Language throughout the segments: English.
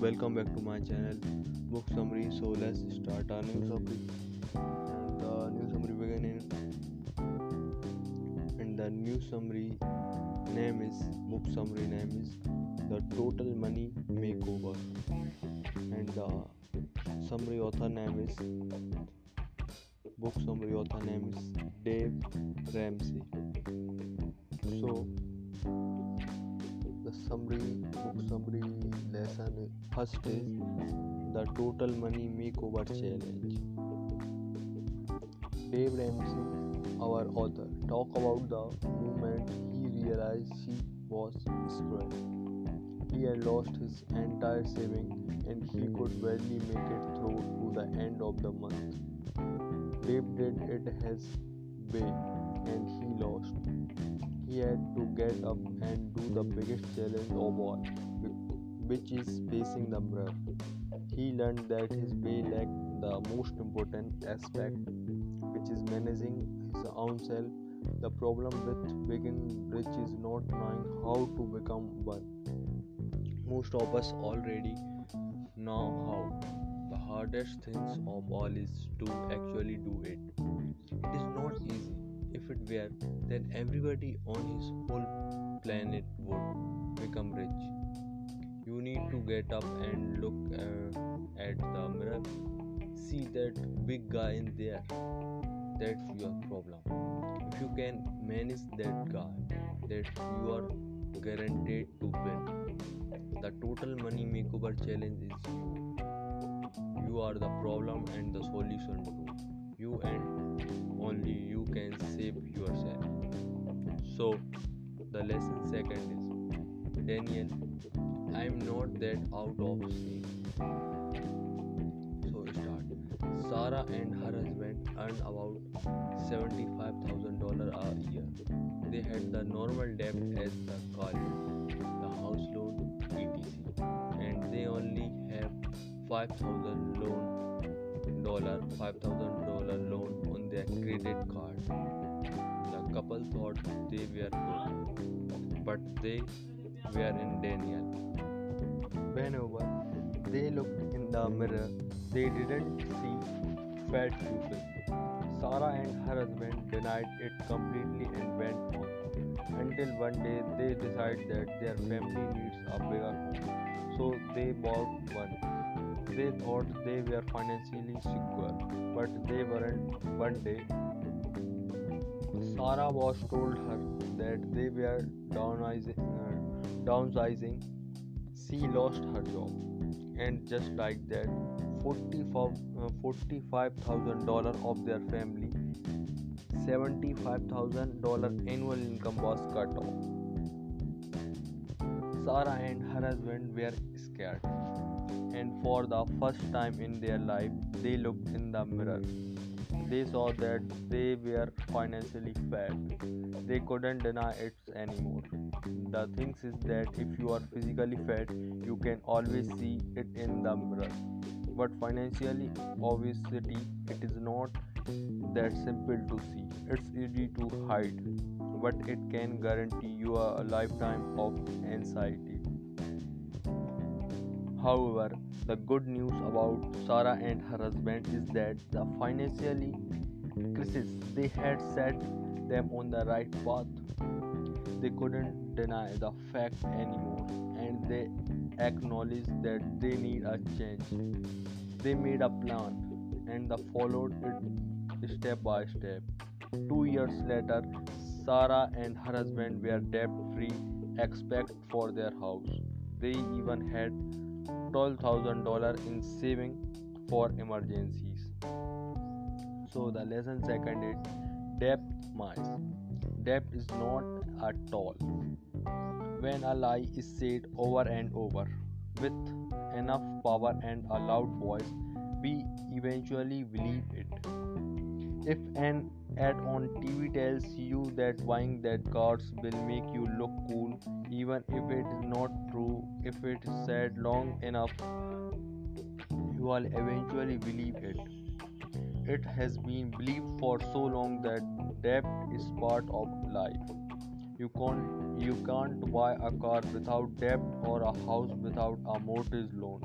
welcome back to my channel book summary. So let's start our new summary and the new summary beginning and the new summary name is book summary name is the total money makeover. And the summary author name is book summary author name is dave ramsey. So summary book summary lesson first is the total money makeover challenge. Dave ramsey our author talk about the moment he realized he was screwed. He had lost his entire saving and he could barely make it through to the end of the month. Dave did it his way and he lost he had to get up and do the biggest challenge of all, which is facing the mirror. He learned that his way lacked the most important aspect, which is managing his own self. The problem with being rich is not knowing how to become one. Most of us already know how. The hardest things of all is to actually do it. It is not easy if it were, then everybody on his whole planet would become rich. You need to get up and look uh, at the mirror. See that big guy in there. That's your problem. If you can manage that guy, that you are guaranteed to win. The total money makeover challenge is you. You are the problem and the solution too. You and only you can save yourself. So, the lesson second is denial, I am not that out of sync. So, start. Sarah and her husband earn about $75,000 a year. They had the normal debt as the car, the house loan, etc. And they only have $5000 loan dollar 5000 dollar loan their credit card. The couple thought they were good, but they were in denial. Whenever they looked in the mirror, they didn't see fat people. Sarah and her husband denied it completely and went on. Until one day they decided that their family needs a bigger home. So they bought one. They thought they were financially secure, but they weren't. One day, Sarah was told her that they were downsizing. Uh, downsizing. She lost her job, and just like that, $45,000 uh, of their family, $75,000 annual income was cut off. Sarah and her husband were scared and for the first time in their life they looked in the mirror. They saw that they were financially fat. They couldn't deny it anymore. The thing is that if you are physically fat, you can always see it in the mirror. But financially, obesity, it is not that simple to see. It's easy to hide, but it can guarantee you a lifetime of anxiety. However, the good news about Sarah and her husband is that the financially crisis they had set them on the right path. They couldn't deny the fact anymore and they acknowledged that they need a change. They made a plan and followed it step by step. Two years later, Sarah and her husband were debt free except for their house. They even had $12,000 in saving for emergencies. So the lesson second is debt myths. Debt is not at all. When a lie is said over and over with enough power and a loud voice, we eventually believe it. If an ad on TV tells you that buying that cars will make you look cool, even if it is not true, if it is said long enough, you will eventually believe it. It has been believed for so long that debt is part of life. You can't you can't buy a car without debt or a house without a mortgage loan.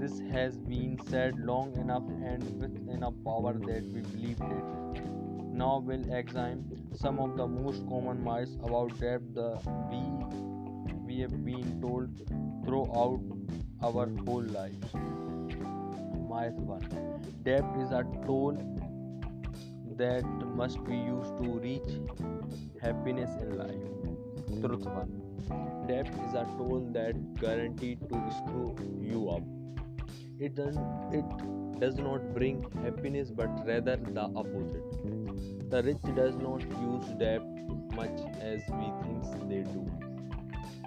This has been said long enough and with enough power that we believed it. Now we'll examine some of the most common myths about debt the we, we have been told throughout our whole lives. Myth 1 Debt is a toll that must be used to reach happiness in life. Truth 1 Debt is a toll that guaranteed to screw you up it does, it does not bring happiness but rather the opposite. The rich does not use debt much as we think they do.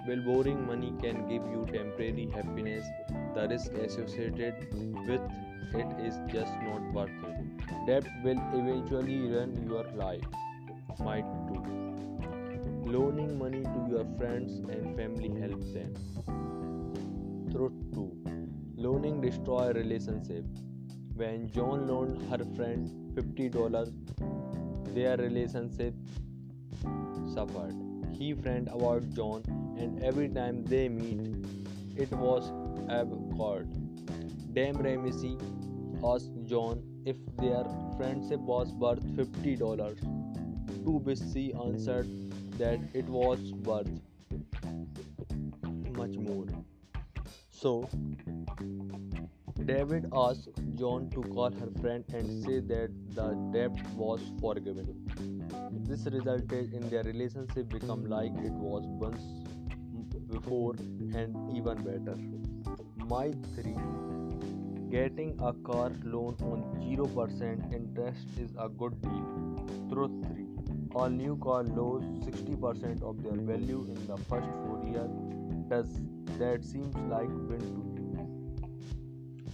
While borrowing money can give you temporary happiness, the risk associated with it is just not worth it. Debt will eventually run your life. Might too. Loaning money to your friends and family helps them. Truth 2 Loaning destroy relationship. When John loaned her friend $50, their relationship suffered. He friend about John and every time they meet, it was awkward. Dave Ramsey asked John if their friendship was worth $50. To which answered that it was worth much more. So, David asked John to call her friend and say that the debt was forgiven. This resulted in their relationship become like it was once before and even better. My 3 Getting a car loan on 0% interest is a good deal. Truth 3 All new car lose 60% of their value in the first 4 years. Does that seems like win to you?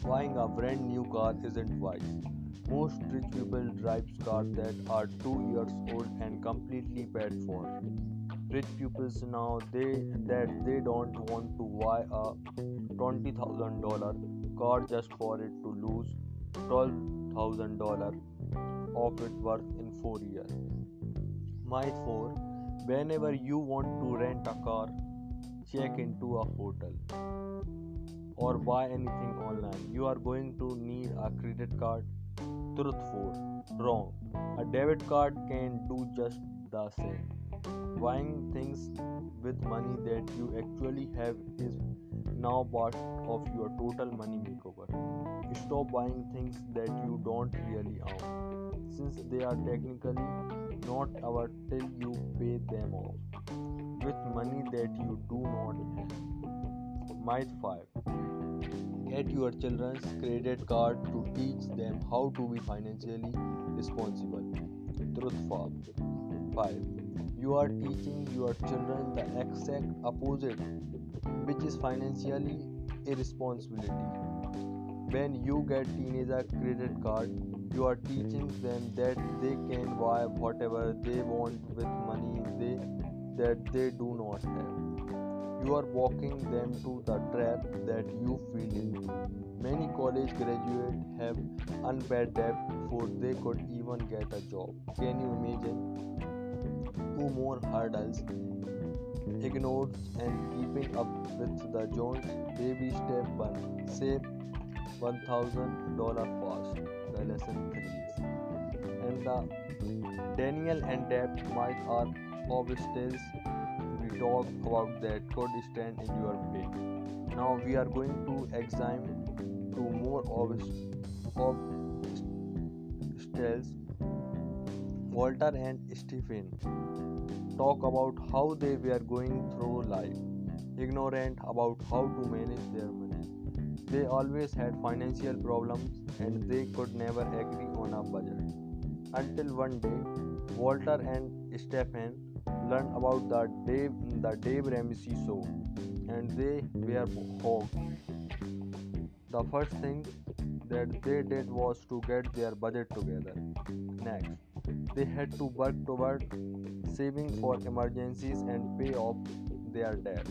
Buying a brand new car isn't wise. Most rich people drive cars that are 2 years old and completely paid for. Rich people now they that they don't want to buy a $20,000 car just for it to lose $12,000 of its worth in 4 years. My 4 Whenever you want to rent a car, check into a hotel or buy anything online. You are going to need a credit card. Truth 4 Wrong. A debit card can do just the same. Buying things with money that you actually have is now part of your total money makeover. Stop buying things that you don't really own, since they are technically not ours till you pay them off with money that you do not have. Myth 5 Get your children's credit card to teach them how to be financially responsible. Truth 5. You are teaching your children the exact opposite, which is financially irresponsibility. When you get teenager credit card, you are teaching them that they can buy whatever they want with money they that they do not have you are walking them to the trap that you feel into. Many college graduates have unpaid debt before they could even get a job. Can you imagine? Two more hurdles ignored and keeping up with the Jones. Baby step one save $1000 fast. The lesson three. And the denial and Deb might are obstacles We talk about that could stand in your way. Now we are going to examine two more obstacles. Walter and Stephen talk about how they were going through life, ignorant about how to manage their money. They always had financial problems and they could never agree on a budget. Until one day, Walter and Stephen learned about the Dave, the Dave Ramsey show, and they were hooked. The first thing that they did was to get their budget together. Next, they had to work toward saving for emergencies and pay off their debt.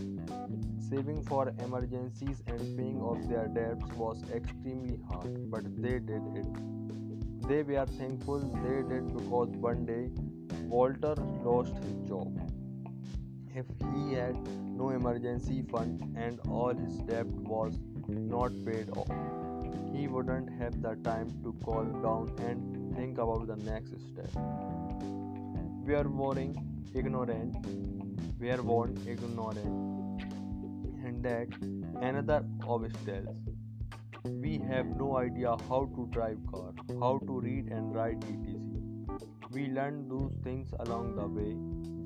Saving for emergencies and paying off their debts was extremely hard, but they did it. They were thankful they did because one day Walter lost his job. If he had no emergency fund and all his debt was not paid off, he wouldn't have the time to calm down and think about the next step. We are born ignorant. We are born ignorant, and that another obstacle. We have no idea how to drive car, how to read and write etc. We learn those things along the way,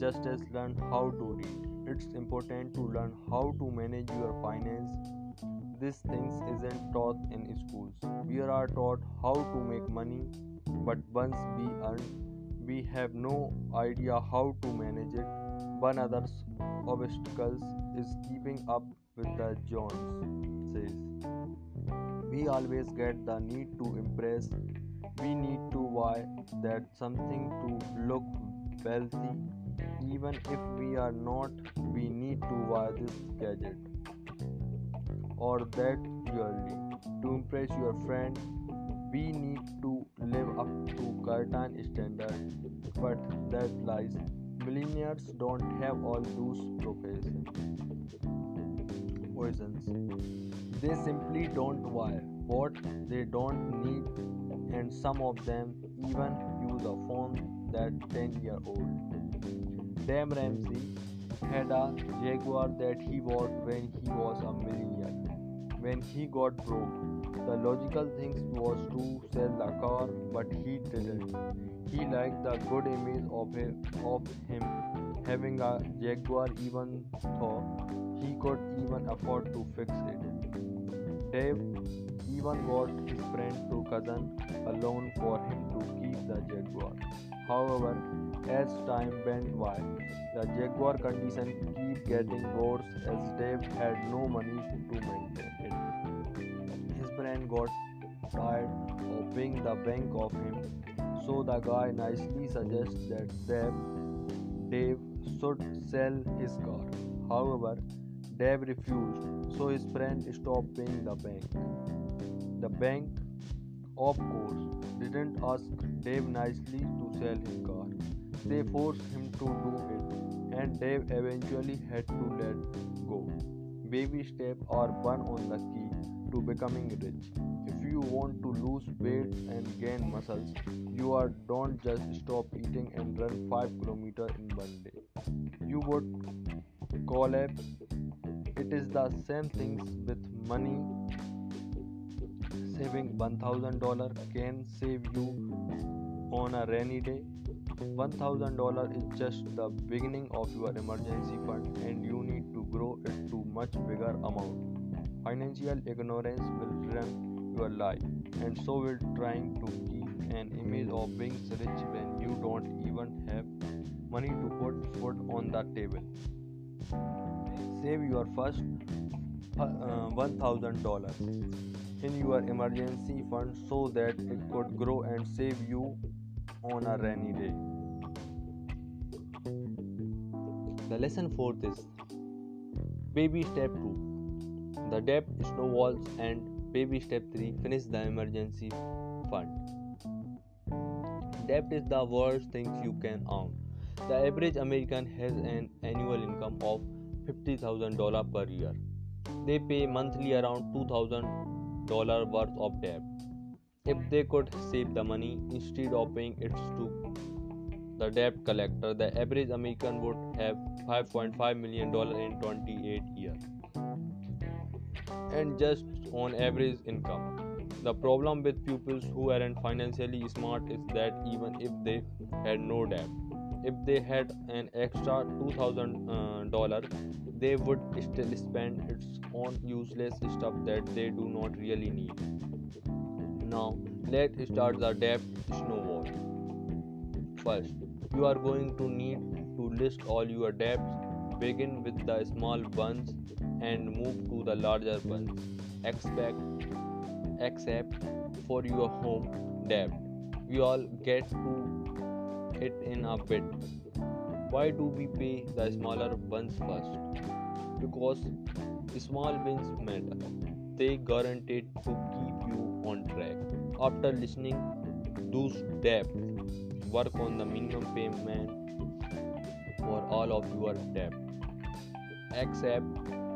just as learn how to read. It's important to learn how to manage your finance these things isn't taught in schools. We are taught how to make money, but once we earn, we have no idea how to manage it. One other obstacle is keeping up with the Jones says. We always get the need to impress. We need to buy that something to look wealthy. Even if we are not, we need to buy this gadget or that jewelry. To impress your friend, we need to live up to certain standards, but that lies. Millionaires don't have all those professions. Poisons. They simply don't wire what they don't need, and some of them even use a phone that 10 year old. Dave Ramsey had a Jaguar that he bought when he was a millionaire when he got broke. The logical thing was to sell the car, but he didn't. He liked the good image of him, of him having a Jaguar, even though he could even afford to fix it. Dave even got his friend to cousin a loan for him to keep the Jaguar. However, as time went by, the Jaguar condition kept getting worse as Dave had no money to maintain friend got tired of being the bank of him, so the guy nicely suggests that Dave, should sell his car. However, Dave refused, so his friend stopped paying the bank. The bank, of course, didn't ask Dave nicely to sell his car. They forced him to do it, and Dave eventually had to let go. Baby steps are one on the key to becoming rich. If you want to lose weight and gain muscles, you are don't just stop eating and run 5 km in one day. You would collapse. It is the same things with money. Saving $1000 can save you on a rainy day $1000 is just the beginning of your emergency fund and you need to grow it to much bigger amount. Financial ignorance will ruin your life and so will trying to keep an image of being rich when you don't even have money to put food on the table. Save your first uh, $1000 in your emergency fund so that it could grow and save you on a rainy day. The lesson fourth is baby step 2 the debt snowballs and baby step 3 finish the emergency fund. Debt is the worst thing you can own. The average american has an annual income of $50000 per year. They pay monthly around $2000 worth of debt. If they could save the money instead of paying it to the debt collector, the average American would have 5.5 million dollars in 28 years, and just on average income. The problem with pupils who aren't financially smart is that even if they had no debt, if they had an extra $2000 uh, they would still spend it on useless stuff that they do not really need now let's start the debt snowball first you are going to need to list all your debts. Begin with the small ones and move to the larger ones. Expect, except for your home debt. We all get to it in a bit. Why do we pay the smaller ones first? Because the small wins matter. They guaranteed to keep you on track. After listening those debts work on the minimum payment for all of your debt except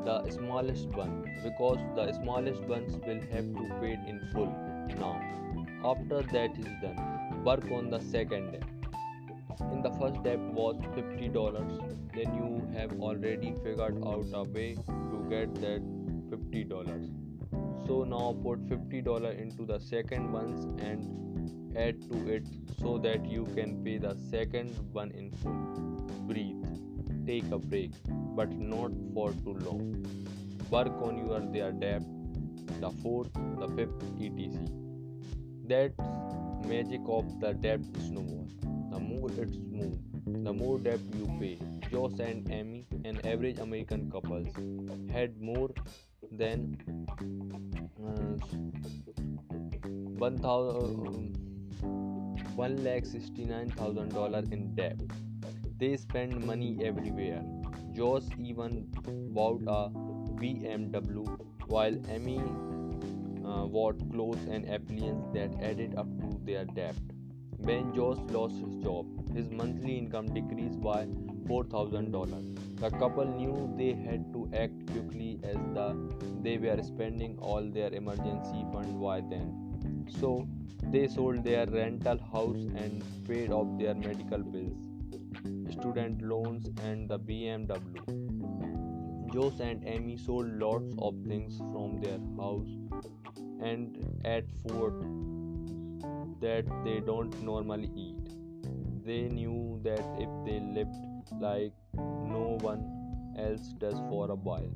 the smallest one because the smallest ones will have to pay in full now. After that is done. Work on the second. Debt in the first debt was $50 then you have already figured out a way to get that $50 so now put $50 into the second ones and add to it so that you can pay the second one in full. Breathe take a break but not for too long. Work on your their debt. The fourth the fifth etc. That's magic of the debt snowball. The more it's moved the more debt you pay. Josh and amy an average american couple had more than uh, 1 lakh 69 thousand dollar in debt they spend money everywhere josh even bought a BMW, while Amy uh, bought clothes and appliances that added up to their debt. When Josh lost his job, his monthly income decreased by $4,000. The couple knew they had to act quickly as the, they were spending all their emergency fund by then. So they sold their rental house and paid off their medical bills, student loans, and the BMW. Josh and Amy sold lots of things from their house and ate food that they don't normally eat. They knew that if they lived like no one else does for a while,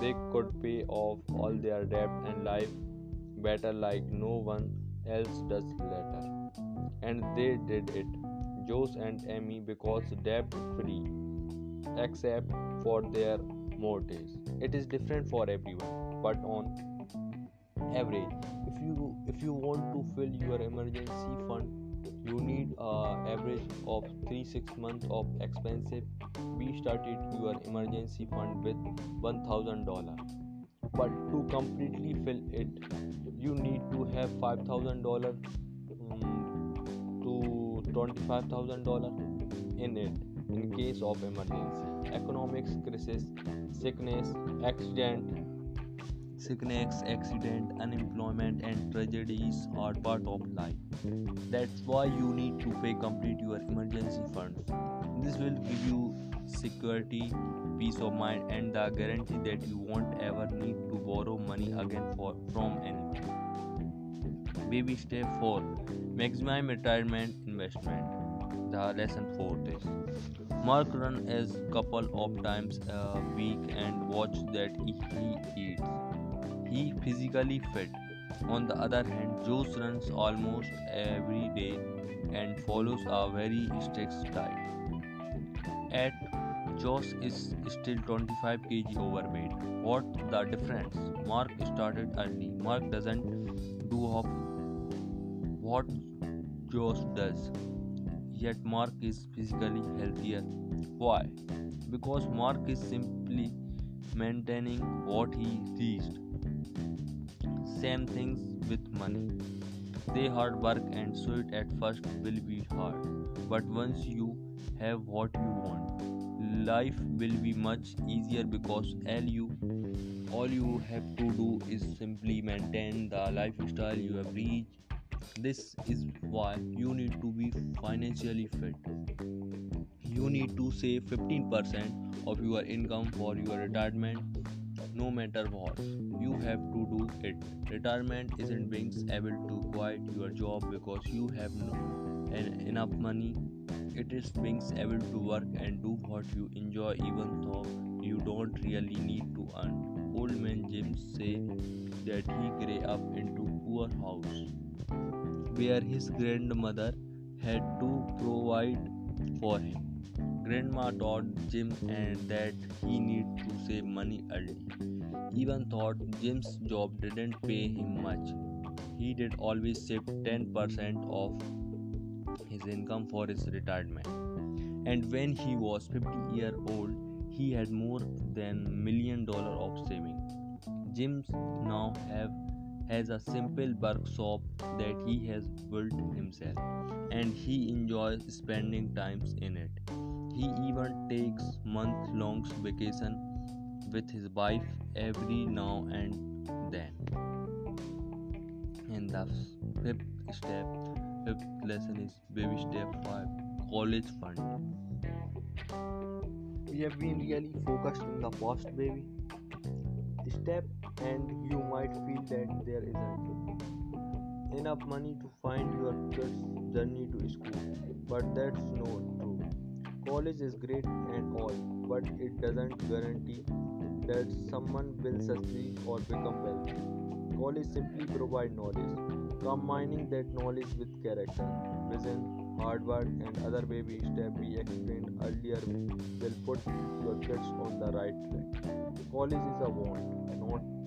they could pay off all their debt and life better like no one else does later. And they did it, Josh and Amy, because debt free, except for their mortgage it is different for everyone but on average if you if you want to fill your emergency fund you need an average of 3 6 months of expensive. We started your emergency fund with $1000 but to completely fill it you need to have $5000 um, to $25000 in it in case of emergency. Economics crisis sickness accident sickness accident unemployment and tragedies are part of life. That's why you need to pay complete your emergency funds. This will give you security peace of mind and the guarantee that you won't ever need to borrow money again for, from anyone. Baby step 4 maximum retirement investment the lesson for this. Mark run as couple of times uh, a week and watch that he eats. He physically fit. On the other hand, Josh runs almost every day and follows a very strict diet. At Josh is still 25 kg overweight. What the difference? Mark started early. Mark doesn't do of what Josh does yet Mark is physically healthier. Why? Because Mark is simply maintaining what he reached. Same things with money. They hard work and it at first will be hard. But once you have what you want, life will be much easier because all you all you have to do is simply maintain the lifestyle you have reached this is why you need to be financially fit. You need to save 15% of your income for your retirement no matter what. You have to do it. Retirement isn't being able to quit your job because you have no, enough money. It is being able to work and do what you enjoy even though you don't really need to earn. Old man Jim say that he grew up into poor house where his grandmother had to provide for him. Grandma taught Jim and that he needed to save money early. Even thought Jim's job didn't pay him much. He did always save 10% of his income for his retirement. And when he was 50 years old, he had more than million dollar of saving. Jim now have has a simple workshop that he has built himself and he enjoys spending times in it. He even takes month long vacation with his wife every now and then. And the fifth step, fifth lesson is baby step 5 college fund. We have been really focused in the past, baby. Step, and you might feel that there isn't enough money to find your kids' journey to school, but that's not true. College is great and all, but it doesn't guarantee that someone will succeed or become wealthy. College simply provide knowledge. Combining that knowledge with character, vision, hard work, and other baby steps we explained earlier will put your kids on the right track. College is a want, not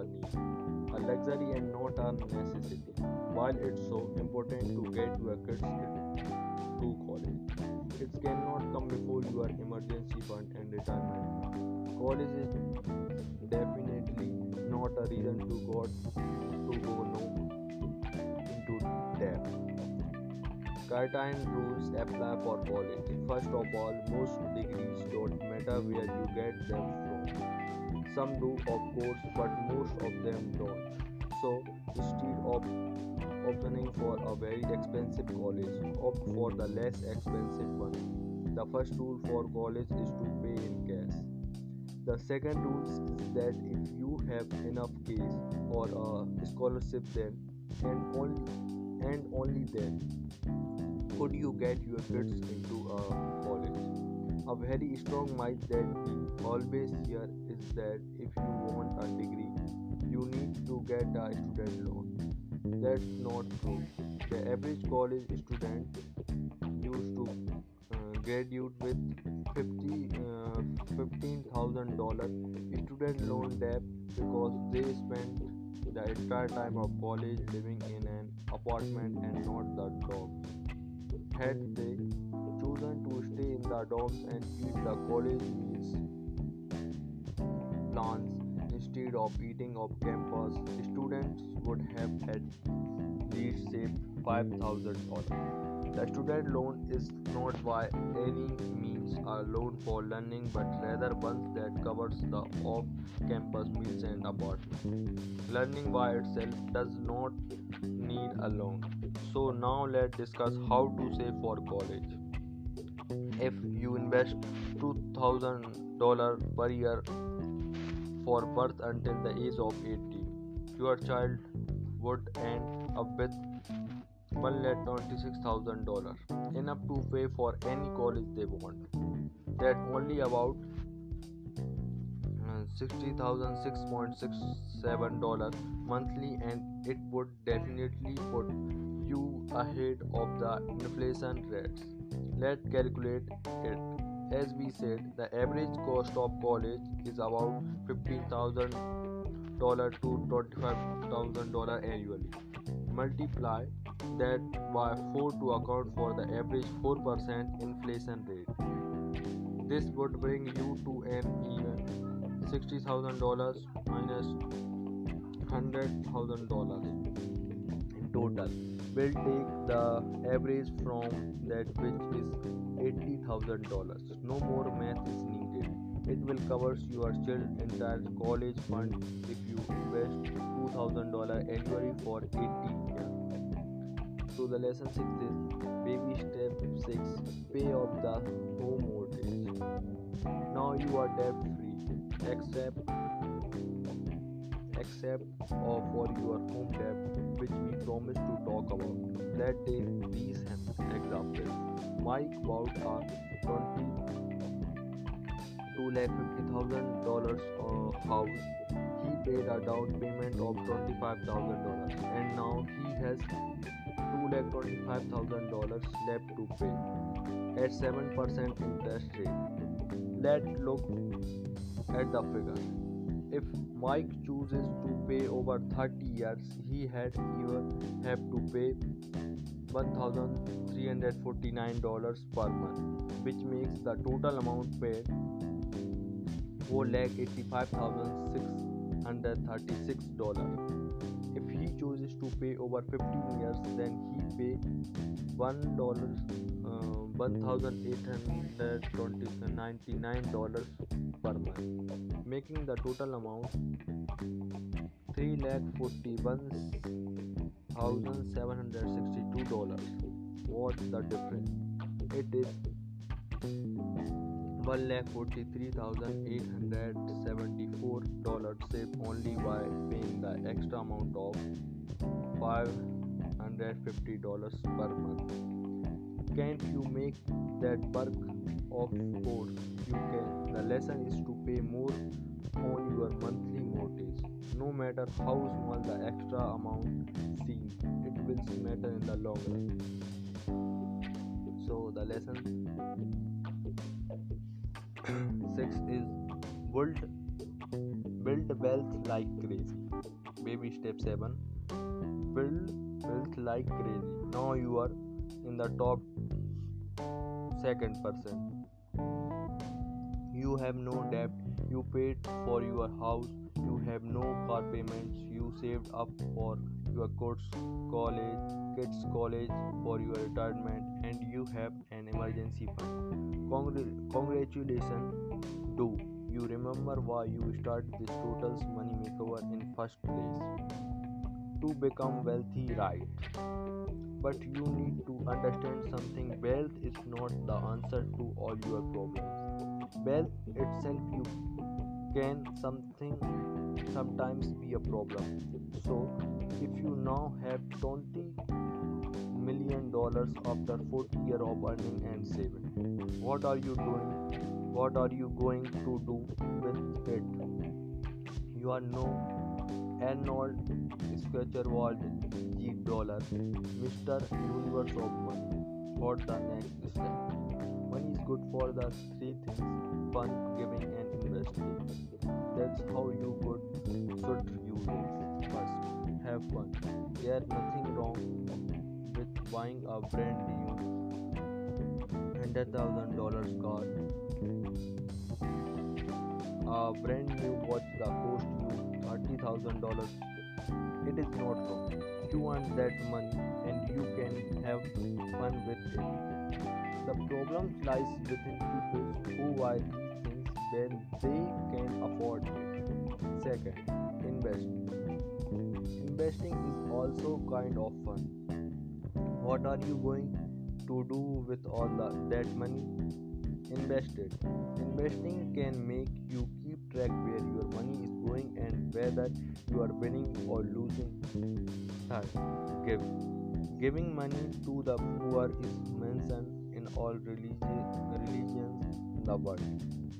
a a luxury and not a necessity. While it's so important to get your kids to college, it cannot come before your emergency fund and retirement. College is definitely not a reason to go to go no into debt. Certain rules apply for college. First of all, most degrees don't matter where you get them. Some do, of course, but most of them don't. So, instead of opting for a very expensive college, opt for the less expensive one. The first rule for college is to pay in cash. The second rule is that if you have enough cash or a scholarship, then and only and only then could you get your kids into a college. A very strong myth that always hear is that if you want a degree, you need to get a student loan. That's not true. The average college student used to uh, graduate with 50, uh, $15,000 student loan debt because they spent the entire time of college living in an apartment and not the dorms. Had they stay in the dorms and eat the college meals plans instead of eating off campus, students would have at least saved $5,000. The student loan is not by any means a loan for learning but rather one that covers the off-campus meals and apartment. Learning by itself does not need a loan. So now let's discuss how to save for college. If you invest $2000 per year for birth until the age of 18, your child would end up with $1,26,000 enough to pay for any college they want. That only about uh, $60,006.67 monthly and it would definitely put you ahead of the inflation rates. Let's calculate it. As we said, the average cost of college is about $15,000 to $25,000 annually. Multiply that by 4 to account for the average 4% inflation rate. This would bring you to an even $60,000 minus $100,000 in total. We'll take the average from that which is $80,000. No more math is needed. It will cover your child's entire college fund if you invest $2,000 annually for 80 years. So the lesson 6 is baby step 6 pay off the home mortgage. Now you are debt free except except for your home debt which we promised to talk about. Let's take these examples. Mike bought a 22 lakh fifty thousand dollars house. He paid a down payment of twenty five thousand dollars and now he has two lakh twenty five thousand dollars left to pay at seven percent interest rate. Let's look at the figure. If Mike chooses to pay over 30 years, he had even have to pay $1,349 per month, which makes the total amount paid $4,85,636. If he chooses to pay over 15 years, then he pay $1 uh, $1,899 per month, making the total amount $3,41,762. What's the difference? It is $1,43,874 saved only by paying the extra amount of $550 per month. Can't you make that work? Of course, you can. The lesson is to pay more on your monthly mortgage. No matter how small the extra amount seems, it will matter in the long run. So, the lesson 6 is build, build wealth like crazy. Baby step 7 build wealth like crazy. Now you are in the top second percent. You have no debt, you paid for your house, you have no car payments, you saved up for your kids' college, kids' college, for your retirement, and you have an emergency fund. Congr- congratulations, do you remember why you started this Totals Money Makeover in first place? To become wealthy, right? But you need to understand something wealth is not the answer to all your problems. Wealth itself you can something sometimes be a problem. So if you now have 20 million dollars after 40 year of earning and saving, what are you doing? What are you going to do with it? You are no Arnold Schwarzenegger G dollar, Mr. Universe of Money. What the next step? Money is good for the three things fun, giving, and investing. That's how you could should use it. First, have fun. There's nothing wrong with buying a brand new hundred thousand dollars car. A brand new watch that cost you thirty thousand dollars. It is not wrong. You want that money and you can have fun with it. The problem lies within people who buy these things when they can afford it. Second, invest. Investing is also kind of fun. What are you going to do with all the, that money? Invested. Investing can make you keep track where your money whether you are winning or losing. Third, give. Giving money to the poor is mentioned in all religi- religions in the world.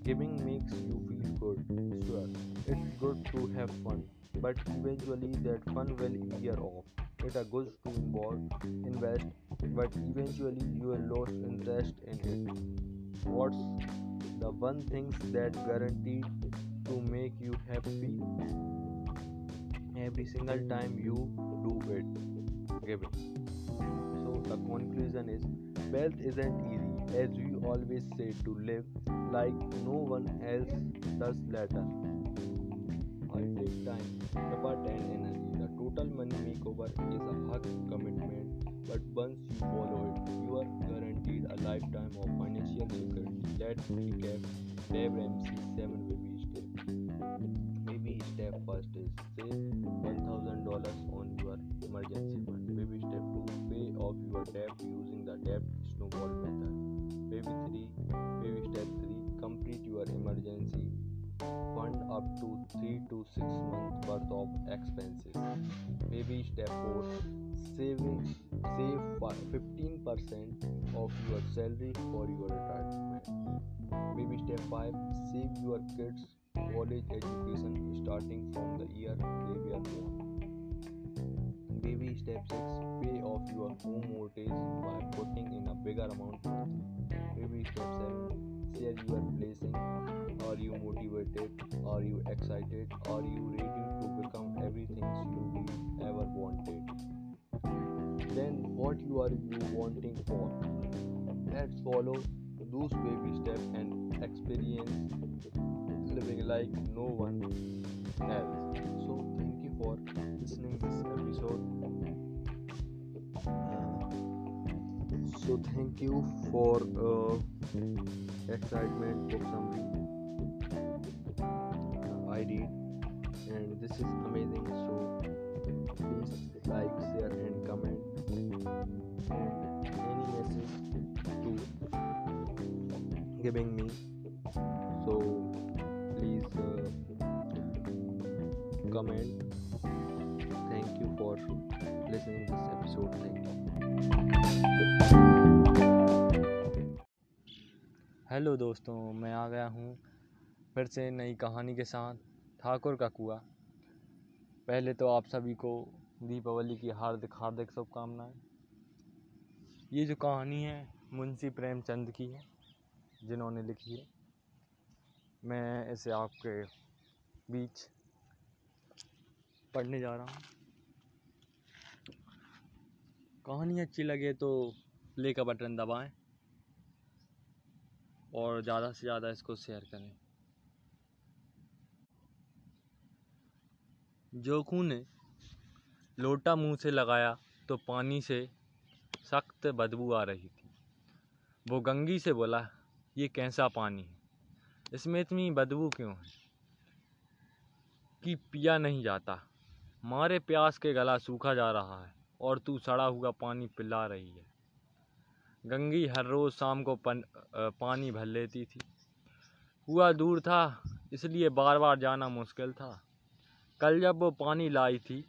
Giving makes you feel good. Sure, it's good to have fun, but eventually that fun will wear off. It is good to involve, invest, but eventually you will lose interest in it. What's the one thing that guaranteed to make you happy every single time you do it? Giving. So the conclusion is wealth isn't easy as we always say to live like no one else does later. I take time, effort and energy. The total money makeover is a hard commitment, but once you follow it, you are guaranteed a lifetime of financial security. Let's recap Dave Ramsey 7 baby steps. Baby step first is save $1000 on your emergency fund. Baby step 2 pay off your debt using the debt snowball method. Baby 3 baby step 3 complete your emergency fund up to 3 to 6 months worth of expenses. Baby step 4 saving save 15% of your salary for your retirement. Baby step 5 save your kids college education starting from the year they were born. Baby step 6 pay off your home mortgage by putting in a bigger amount. Baby step 7 share your blessing. Are you motivated? Are you excited? Are you ready to become everything you ever wanted? Then what you are you wanting for? Let's follow those baby steps and experience living like no one else. So thank you for listening this episode. Uh, so thank you for uh, excitement for summary uh, I did and this is amazing so please like share and comment and any message to giving me so comment thank you for listening this episode. Thank hello दोस्तों, मैं आ गया हूँ फिर से नई कहानी के साथ, ठाकुर का कुआ। पहले तो आप सभी को दीपावली की हार्दिक हार्दिक शुभकामनाएँ। ये जो कहानी है, मुंशी प्रेमचंद की है, जिन्होंने लिखी है। मैं इसे आपके बीच पढ़ने जा रहा हूँ। कहानी अच्छी लगे तो प्ले का बटन दबाएँ और ज़्यादा से ज़्यादा इसको शेयर करें। जोखू ने लोटा मुँह से लगाया तो पानी से सख्त बदबू आ रही थी। वो गंगी से बोला, ये कैसा पानी है? इसमें इतनी बदबू क्यों है कि पिया नहीं जाता? मारे प्यास के गला सूखा जा रहा है और तू सड़ा हुआ पानी पिला रही है। गंगी हर रोज़ शाम को पन, पानी भर लेती थी। कुआ दूर था इसलिए बार बार जाना मुश्किल था। कल जब वो पानी लाई थी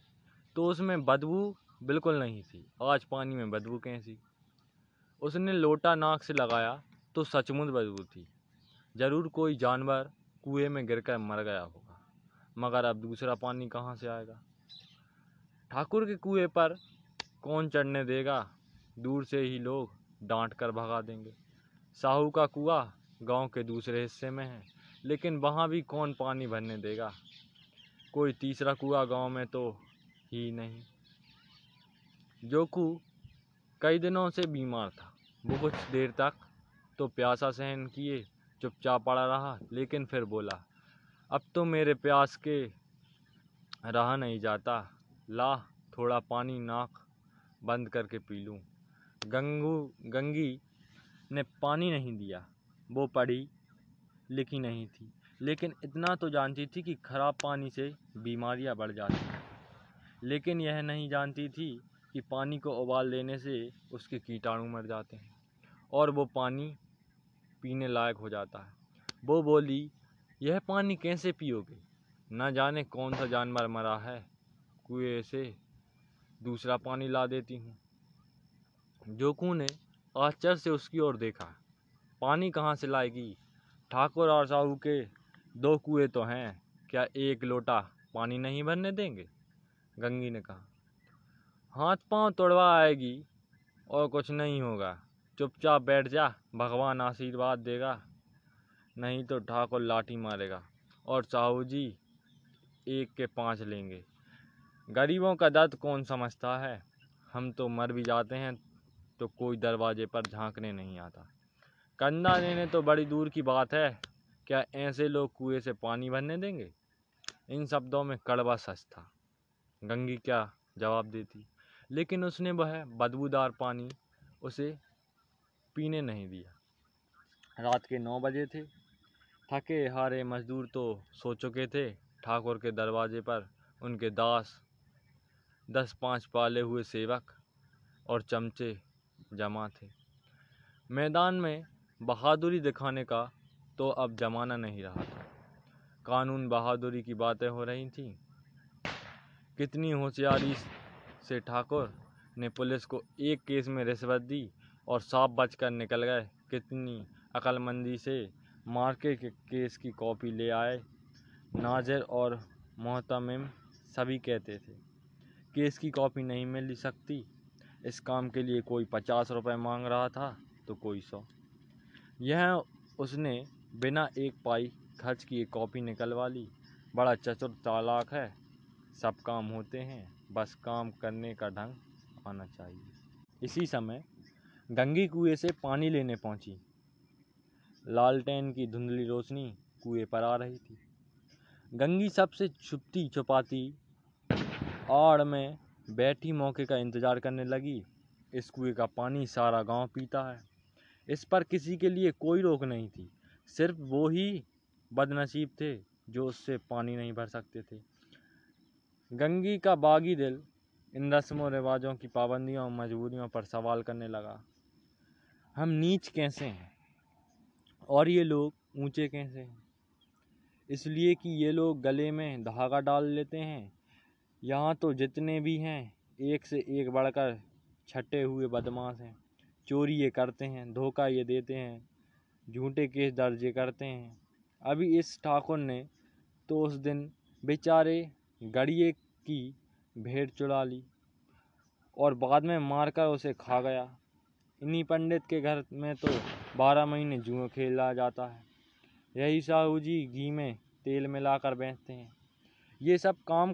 तो उसमें बदबू बिल्कुल नहीं थी। आज पानी में बदबू कैसी? उसने लोटा नाक से लगाया तो सचमुच बदबू थी। ज़रूर कोई जानवर कुएँ में गिरकर मर गया होगा मगर अब दूसरा पानी कहाँ से आएगा? ठाकुर के कुएँ पर कौन चढ़ने देगा? दूर से ही लोग डांट कर भगा देंगे। साहू का कुआ गाँव के दूसरे हिस्से में है, लेकिन वहाँ भी कौन पानी भरने देगा? कोई तीसरा कुआ गाँव में तो ही नहीं। जोकू कई दिनों से बीमार था। वो कुछ देर तक तो प्यासा सहन किए, चुपचाप पड़ा रहा, लेकिन फिर बोला, अब तो मेरे प्यास के रहा नहीं जाता। ला थोड़ा पानी नाक बंद करके पी लूँ। गंगू, गंगी ने पानी नहीं दिया। वो पढ़ी लिखी नहीं थी। लेकिन इतना तो जानती थी कि खराब पानी से बीमारियाँ बढ़ जाती हैं। लेकिन यह नहीं जानती थी कि पानी को उबाल देने से उसके कीटाणु मर जाते हैं और वो पानी पीने लायक हो जाता है। वो बोली, यह पानी कैसे पियोगे? न जाने कौन सा जानवर मरा है। कुएँ से दूसरा पानी ला देती हूँ। जोकू ने आश्चर्य से उसकी ओर देखा। पानी कहाँ से लाएगी? ठाकुर और साहू के दो कुएँ तो हैं। क्या एक लोटा पानी नहीं भरने देंगे? गंगी ने कहा। हाथ पाँव तोड़वा आएगी और कुछ नहीं होगा। चुपचाप बैठ जा, भगवान आशीर्वाद देगा, नहीं तो ठाकुर लाठी मारेगा और साहू जी एक के पाँच लेंगे। गरीबों का दर्द कौन समझता है? हम तो मर भी जाते हैं तो कोई दरवाजे पर झांकने नहीं आता। कंधा लेने तो बड़ी दूर की बात है। क्या ऐसे लोग कुएँ से पानी भरने देंगे? इन शब्दों में कड़वा सच था। गंगी क्या जवाब देती? लेकिन उसने वह बदबूदार पानी उसे पीने नहीं दिया। रात के नौ बजे थे। थके हारे मजदूर तो सो चुके थे। ठाकुर के दरवाजे पर उनके दास दस पाँच पाले हुए सेवक और चमचे जमा थे। मैदान में बहादुरी दिखाने का तो अब ज़माना नहीं रहा था। कानून बहादुरी की बातें हो रही थीं। कितनी होशियारी से ठाकुर ने पुलिस को एक केस में रिश्वत दी और साफ़ बचकर निकल गए। कितनी अक्लमंदी से मार्के के केस की कॉपी ले आए। नाजिर और मोहतमिम सभी कहते थे। केस की कॉपी नहीं मिल सकती। इस काम के लिए कोई पचास रुपये मांग रहा था तो कोई सौ। यह उसने बिना एक पाई खर्च किए कॉपी निकलवा ली। बड़ा चतुर तालाक है। सब काम होते हैं, बस काम करने का ढंग आना चाहिए। इसी समय गंगी कुएँ से पानी लेने पहुँची। लालटेन की धुंधली रोशनी कुएँ पर आ रही थी। गंगी सबसे छुपती छुपाती आड़ में बैठी मौके का इंतज़ार करने लगी। इस कुएँ का पानी सारा गाँव पीता है। इस पर किसी के लिए कोई रोक नहीं थी। सिर्फ़ वो ही बदनसीब थे जो उससे पानी नहीं भर सकते थे। गंगी का बागी दिल इन रस्मों रिवाजों की पाबंदियों और मजबूरियों पर सवाल करने लगा। हम नीच कैसे हैं? और ये लोग ऊँचे कैसे हैं? इसलिए कि ये लोग गले में धागा डाल लेते हैं यहाँ तो जितने भी हैं, एक से एक बढ़कर छटे हुए बदमाश हैं। चोरी ये करते हैं, धोखा ये देते हैं, झूठे केस दर्ज करते हैं। अभी इस ठाकुर ने तो उस दिन बेचारे गड़िए की भेड़ चुरा ली और बाद में मारकर उसे खा गया। इन्हीं पंडित के घर में तो बारह महीने जुए खेला जाता है। यही साहू जी घी में तेल मिलाकर बेचते हैं। ये सब काम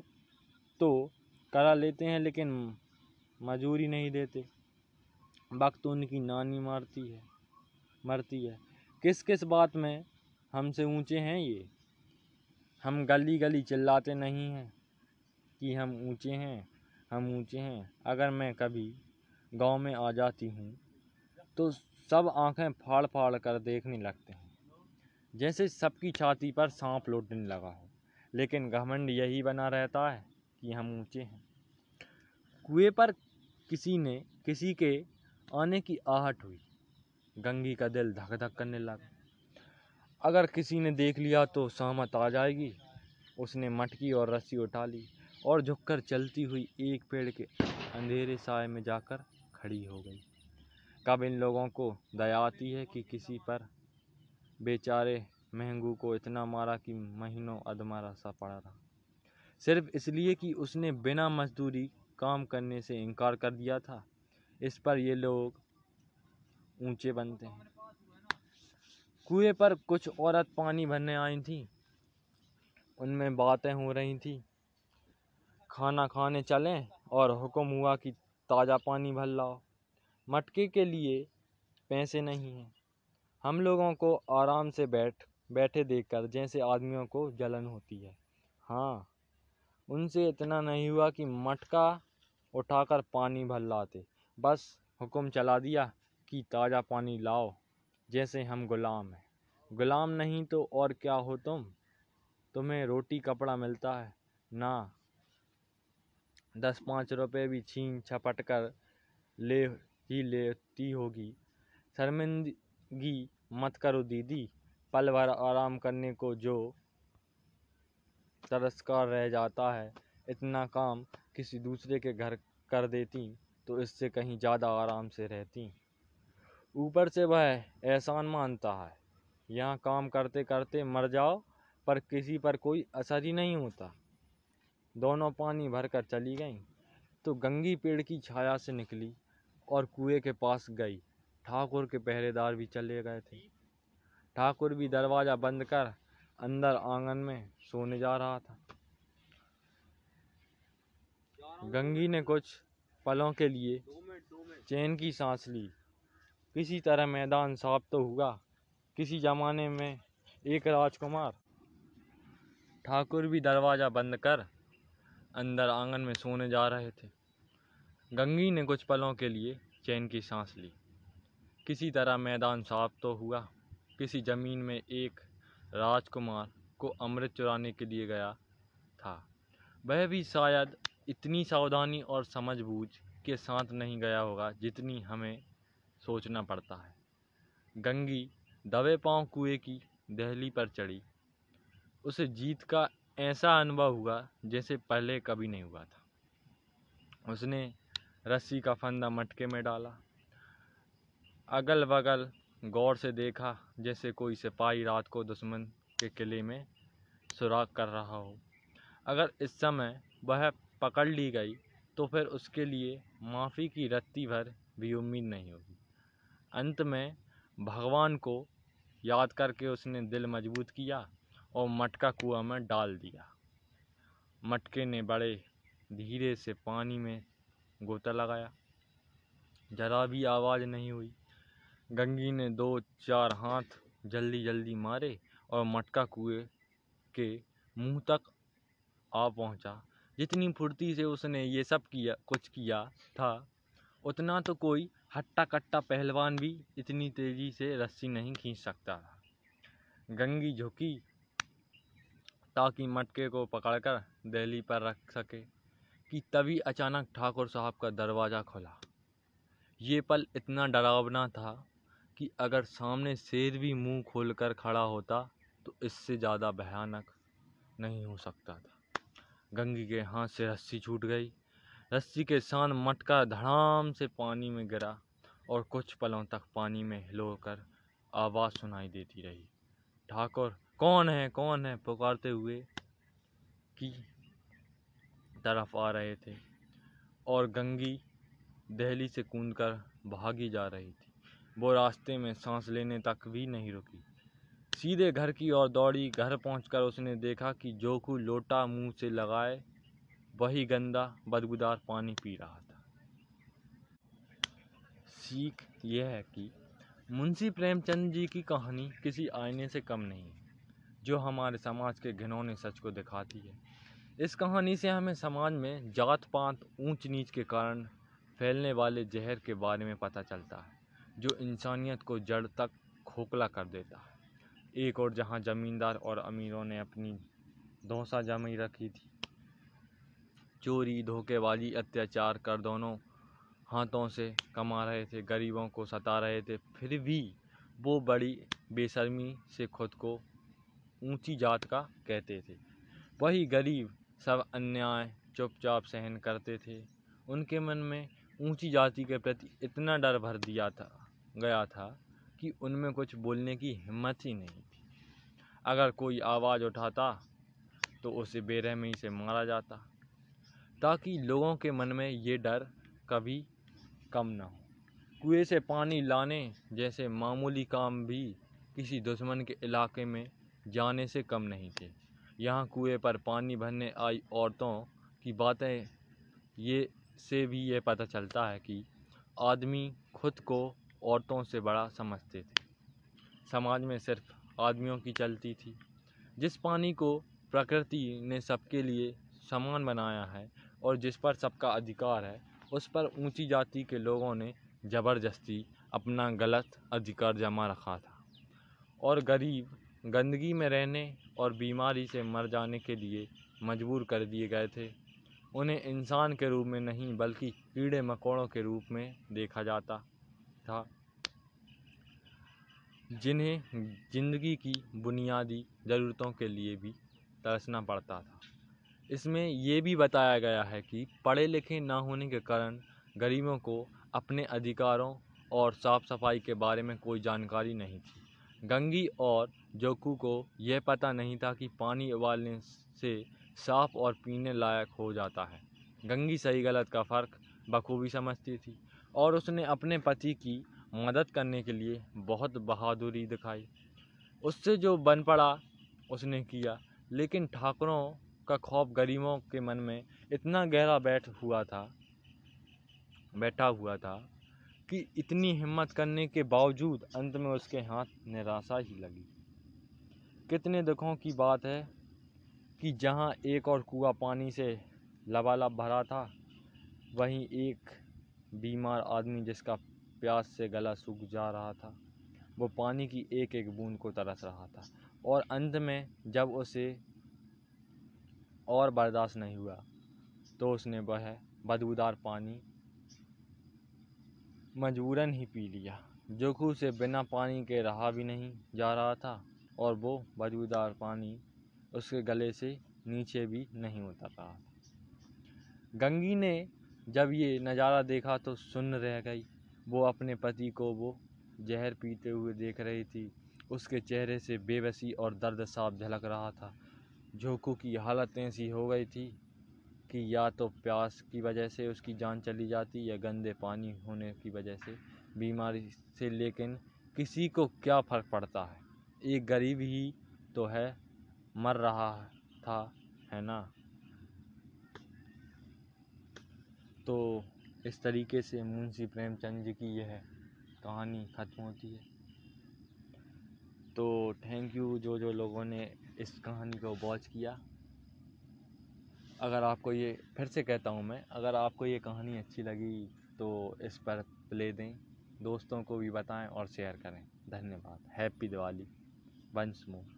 तो करा लेते हैं, लेकिन मजूरी नहीं देते। वक्त उनकी नानी मारती है, मरती है। किस किस बात में हमसे ऊँचे हैं ये? हम गली गली चिल्लाते नहीं हैं कि हम ऊँचे हैं, हम ऊँचे हैं। अगर मैं कभी गाँव में आ जाती हूँ तो सब आँखें फाड़ फाड़ कर देखने लगते हैं। जैसे सबकी छाती पर सांप लौटने लगा हो, लेकिन घमंड यही बना रहता है। कि हम ऊँचे हैं। कुएँ पर किसी ने, किसी के आने की आहट हुई। गंगी का दिल धक धक करने लगा। अगर किसी ने देख लिया तो सहमत आ जाएगी। उसने मटकी और रस्सी उठा ली और झुककर चलती हुई एक पेड़ के अंधेरे साय में जाकर खड़ी हो गई। कब इन लोगों को दया आती है कि किसी पर बेचारे महंगू को इतना मारा कि महीनों अधमारा सा पड़ा रहा। सिर्फ़ इसलिए कि उसने बिना मजदूरी काम करने से इनकार कर दिया था। इस पर ये लोग ऊँचे बनते हैं। कुएँ पर कुछ औरत पानी भरने आई थी। उनमें बातें हो रही थी। खाना खाने चलें और हुक्म हुआ कि ताज़ा पानी भर लाओ। मटके के लिए पैसे नहीं हैं। हम लोगों को आराम से बैठ, बैठे देखकर जैसे आदमियों को जलन होती है। हाँ उनसे इतना नहीं हुआ कि मटका उठाकर पानी भर लाते। बस हुक्म चला दिया कि ताज़ा पानी लाओ, जैसे हम गुलाम हैं। गुलाम नहीं तो और क्या हो तुम? तुम्हें रोटी कपड़ा मिलता है। ना, दस पाँच रुपए भी छीन छपट कर ले ही लेती होगी। शर्मिंदगी मत करो दीदी, पल भर आराम करने को जो तरस्कार रह जाता है। इतना काम किसी दूसरे के घर कर देती तो इससे कहीं ज़्यादा आराम से रहती। ऊपर से वह एहसान मानता है, यहाँ काम करते करते मर जाओ, पर किसी पर कोई असर ही नहीं होता। दोनों पानी भरकर चली गईं तो गंगी पेड़ की छाया से निकली और कुएँ के पास गई। ठाकुर के पहरेदार भी चले गए थे। ठाकुर भी दरवाज़ा बंद कर अंदर आँगन में सोने जा रहा था। गंगी ने कुछ पलों के लिए चैन की सांस ली। किसी तरह मैदान साफ़ तो हुआ। किसी जमाने में एक राजकुमार ठाकुर भी दरवाज़ा बंद कर अंदर आँगन में सोने जा रहे थे। गंगी ने कुछ पलों के लिए चैन की सांस ली। किसी तरह मैदान साफ़ तो हुआ। किसी ज़मीन में एक राजकुमार को अमृत चुराने के लिए गया था। वह भी शायद इतनी सावधानी और समझबूझ के साथ नहीं गया होगा जितनी हमें सोचना पड़ता है। गंगी दबे पाँव कुएँ की दहली पर चढ़ी। उसे जीत का ऐसा अनुभव हुआ जैसे पहले कभी नहीं हुआ था। उसने रस्सी का फंदा मटके में डाला। अगल बगल गौर से देखा, जैसे कोई सिपाही रात को दुश्मन के किले में सुराग कर रहा हो। अगर इस समय वह पकड़ ली गई तो फिर उसके लिए माफ़ी की रत्ती भर भी उम्मीद नहीं होगी। अंत में भगवान को याद करके उसने दिल मज़बूत किया और मटका कुआँ में डाल दिया। मटके ने बड़े धीरे से पानी में गोता लगाया। जरा भी आवाज़ नहीं हुई। गंगी ने दो चार हाथ जल्दी जल्दी मारे और मटका कुएँ के मुँह तक आ पहुँचा। जितनी फुर्ती से उसने ये सब किया, कुछ किया था, उतना तो कोई हट्टा कट्टा पहलवान भी इतनी तेज़ी से रस्सी नहीं खींच सकता था। गंगी झुकी ताकि मटके को पकड़कर दहली पर रख सके कि तभी अचानक ठाकुर साहब का दरवाज़ा खुला। ये पल इतना डरावना था कि अगर सामने शेर भी मुँह खोलकर खड़ा होता तो इससे ज़्यादा भयानक नहीं हो सकता था। गंगी के हाथ से रस्सी छूट गई। रस्सी के सान मटका धड़ाम से पानी में गिरा और कुछ पलों तक पानी में हिलोकर आवाज़ सुनाई देती रही। ठाकुर, कौन है कौन है? पुकारते हुए की तरफ़ आ रहे थे और गंगी दहली से कूदकर भागी जा रही थी। वो रास्ते में सांस लेने तक भी नहीं रुकी। सीधे घर की ओर दौड़ी। घर पहुंचकर उसने देखा कि जोकू लोटा मुँह से लगाए, वही गंदा, बदबूदार पानी पी रहा था। सीख यह है कि मुंशी प्रेमचंद जी की कहानी किसी आईने से कम नहीं है, जो हमारे समाज के घिनौने सच को दिखाती है। इस कहानी से हमें समाज में जात पात ऊंच नीच के कारण फैलने वाले जहर के बारे में पता चलता है। जो इंसानियत को जड़ तक खोखला कर देता है। एक और जहाँ ज़मींदार और अमीरों ने अपनी धोसा जमी रखी थी, चोरी, धोखेबाजी, अत्याचार कर दोनों हाथों से कमा रहे थे, गरीबों को सता रहे थे, फिर भी वो बड़ी बेशर्मी से खुद को ऊँची जात का कहते थे। वही गरीब सब अन्याय चुपचाप सहन करते थे। उनके मन में ऊँची जाति के प्रति इतना डर भर दिया था। गया था कि उनमें कुछ बोलने की हिम्मत ही नहीं थी। अगर कोई आवाज़ उठाता तो उसे बेरहमी से मारा जाता, ताकि लोगों के मन में ये डर कभी कम ना हो। कुएँ से पानी लाने जैसे मामूली काम भी किसी दुश्मन के इलाके में जाने से कम नहीं थे। यहाँ कुएँ पर पानी भरने आई औरतों की बातें, ये से भी ये पता चलता है कि आदमी खुद को औरतों से बड़ा समझते थे। समाज में सिर्फ़ आदमियों की चलती थी। जिस पानी को प्रकृति ने सबके लिए समान बनाया है और जिस पर सबका अधिकार है, उस पर ऊँची जाति के लोगों ने ज़बरदस्ती अपना गलत अधिकार जमा रखा था। और गरीब, गंदगी में रहने और बीमारी से मर जाने के लिए मजबूर कर दिए गए थे। उन्हें इंसान के रूप में नहीं, बल्कि कीड़े मकोड़ों के रूप में देखा जाता था। जिन्हें ज़िंदगी की बुनियादी ज़रूरतों के लिए भी तरसना पड़ता था। इसमें ये भी बताया गया है कि पढ़े लिखे ना होने के कारण गरीबों को अपने अधिकारों और साफ़ सफ़ाई के बारे में कोई जानकारी नहीं थी। गंगी और जोकू को यह पता नहीं था कि पानी उबालने से साफ़ और पीने लायक हो जाता है। गंगी सही गलत का फ़र्क बखूबी समझती थी और उसने अपने पति की मदद करने के लिए बहुत बहादुरी दिखाई। उससे जो बन पड़ा, उसने किया। लेकिन ठाकुरों का खौफ गरीबों के मन में इतना गहरा बैठ हुआ था, बैठा हुआ था कि इतनी हिम्मत करने के बावजूद अंत में उसके हाथ निराशा ही लगी। कितने दुखों की बात है कि जहाँ एक और कुआ पानी से लबालब भरा था, वहीं एक बीमार आदमी जिसका प्यास से गला सूख जा रहा था। वो पानी की एक एक बूंद को तरस रहा था और अंत में जब उसे और बर्दाश्त नहीं हुआ तो उसने वह बदबूदार पानी मजबूरन ही पी लिया जोखू से बिना पानी के रहा भी नहीं जा रहा था और वो बदबूदार पानी उसके गले से नीचे भी नहीं उतर रहा था। गंगी ने जब ये नज़ारा देखा तो सुन्न रह गई। वो अपने पति को वो जहर पीते हुए देख रही थी। उसके चेहरे से बेबसी और दर्द साफ़ झलक रहा था। झोंकू की हालत ऐसी हो गई थी कि या तो प्यास की वजह से उसकी जान चली जाती या गंदे पानी होने की वजह से बीमारी से, लेकिन किसी को क्या फ़र्क पड़ता है? एक गरीब ही तो है, मर रहा था, है ना? तो इस तरीके से मुंशी प्रेमचंद जी की यह कहानी ख़त्म होती है। तो थैंक यू जो जो लोगों ने इस कहानी को वॉच किया। अगर आपको ये, फिर से कहता हूँ मैं, अगर आपको ये कहानी अच्छी लगी तो इस पर प्ले दें, दोस्तों को भी बताएँ और शेयर करें। धन्यवाद। Happy Diwali once more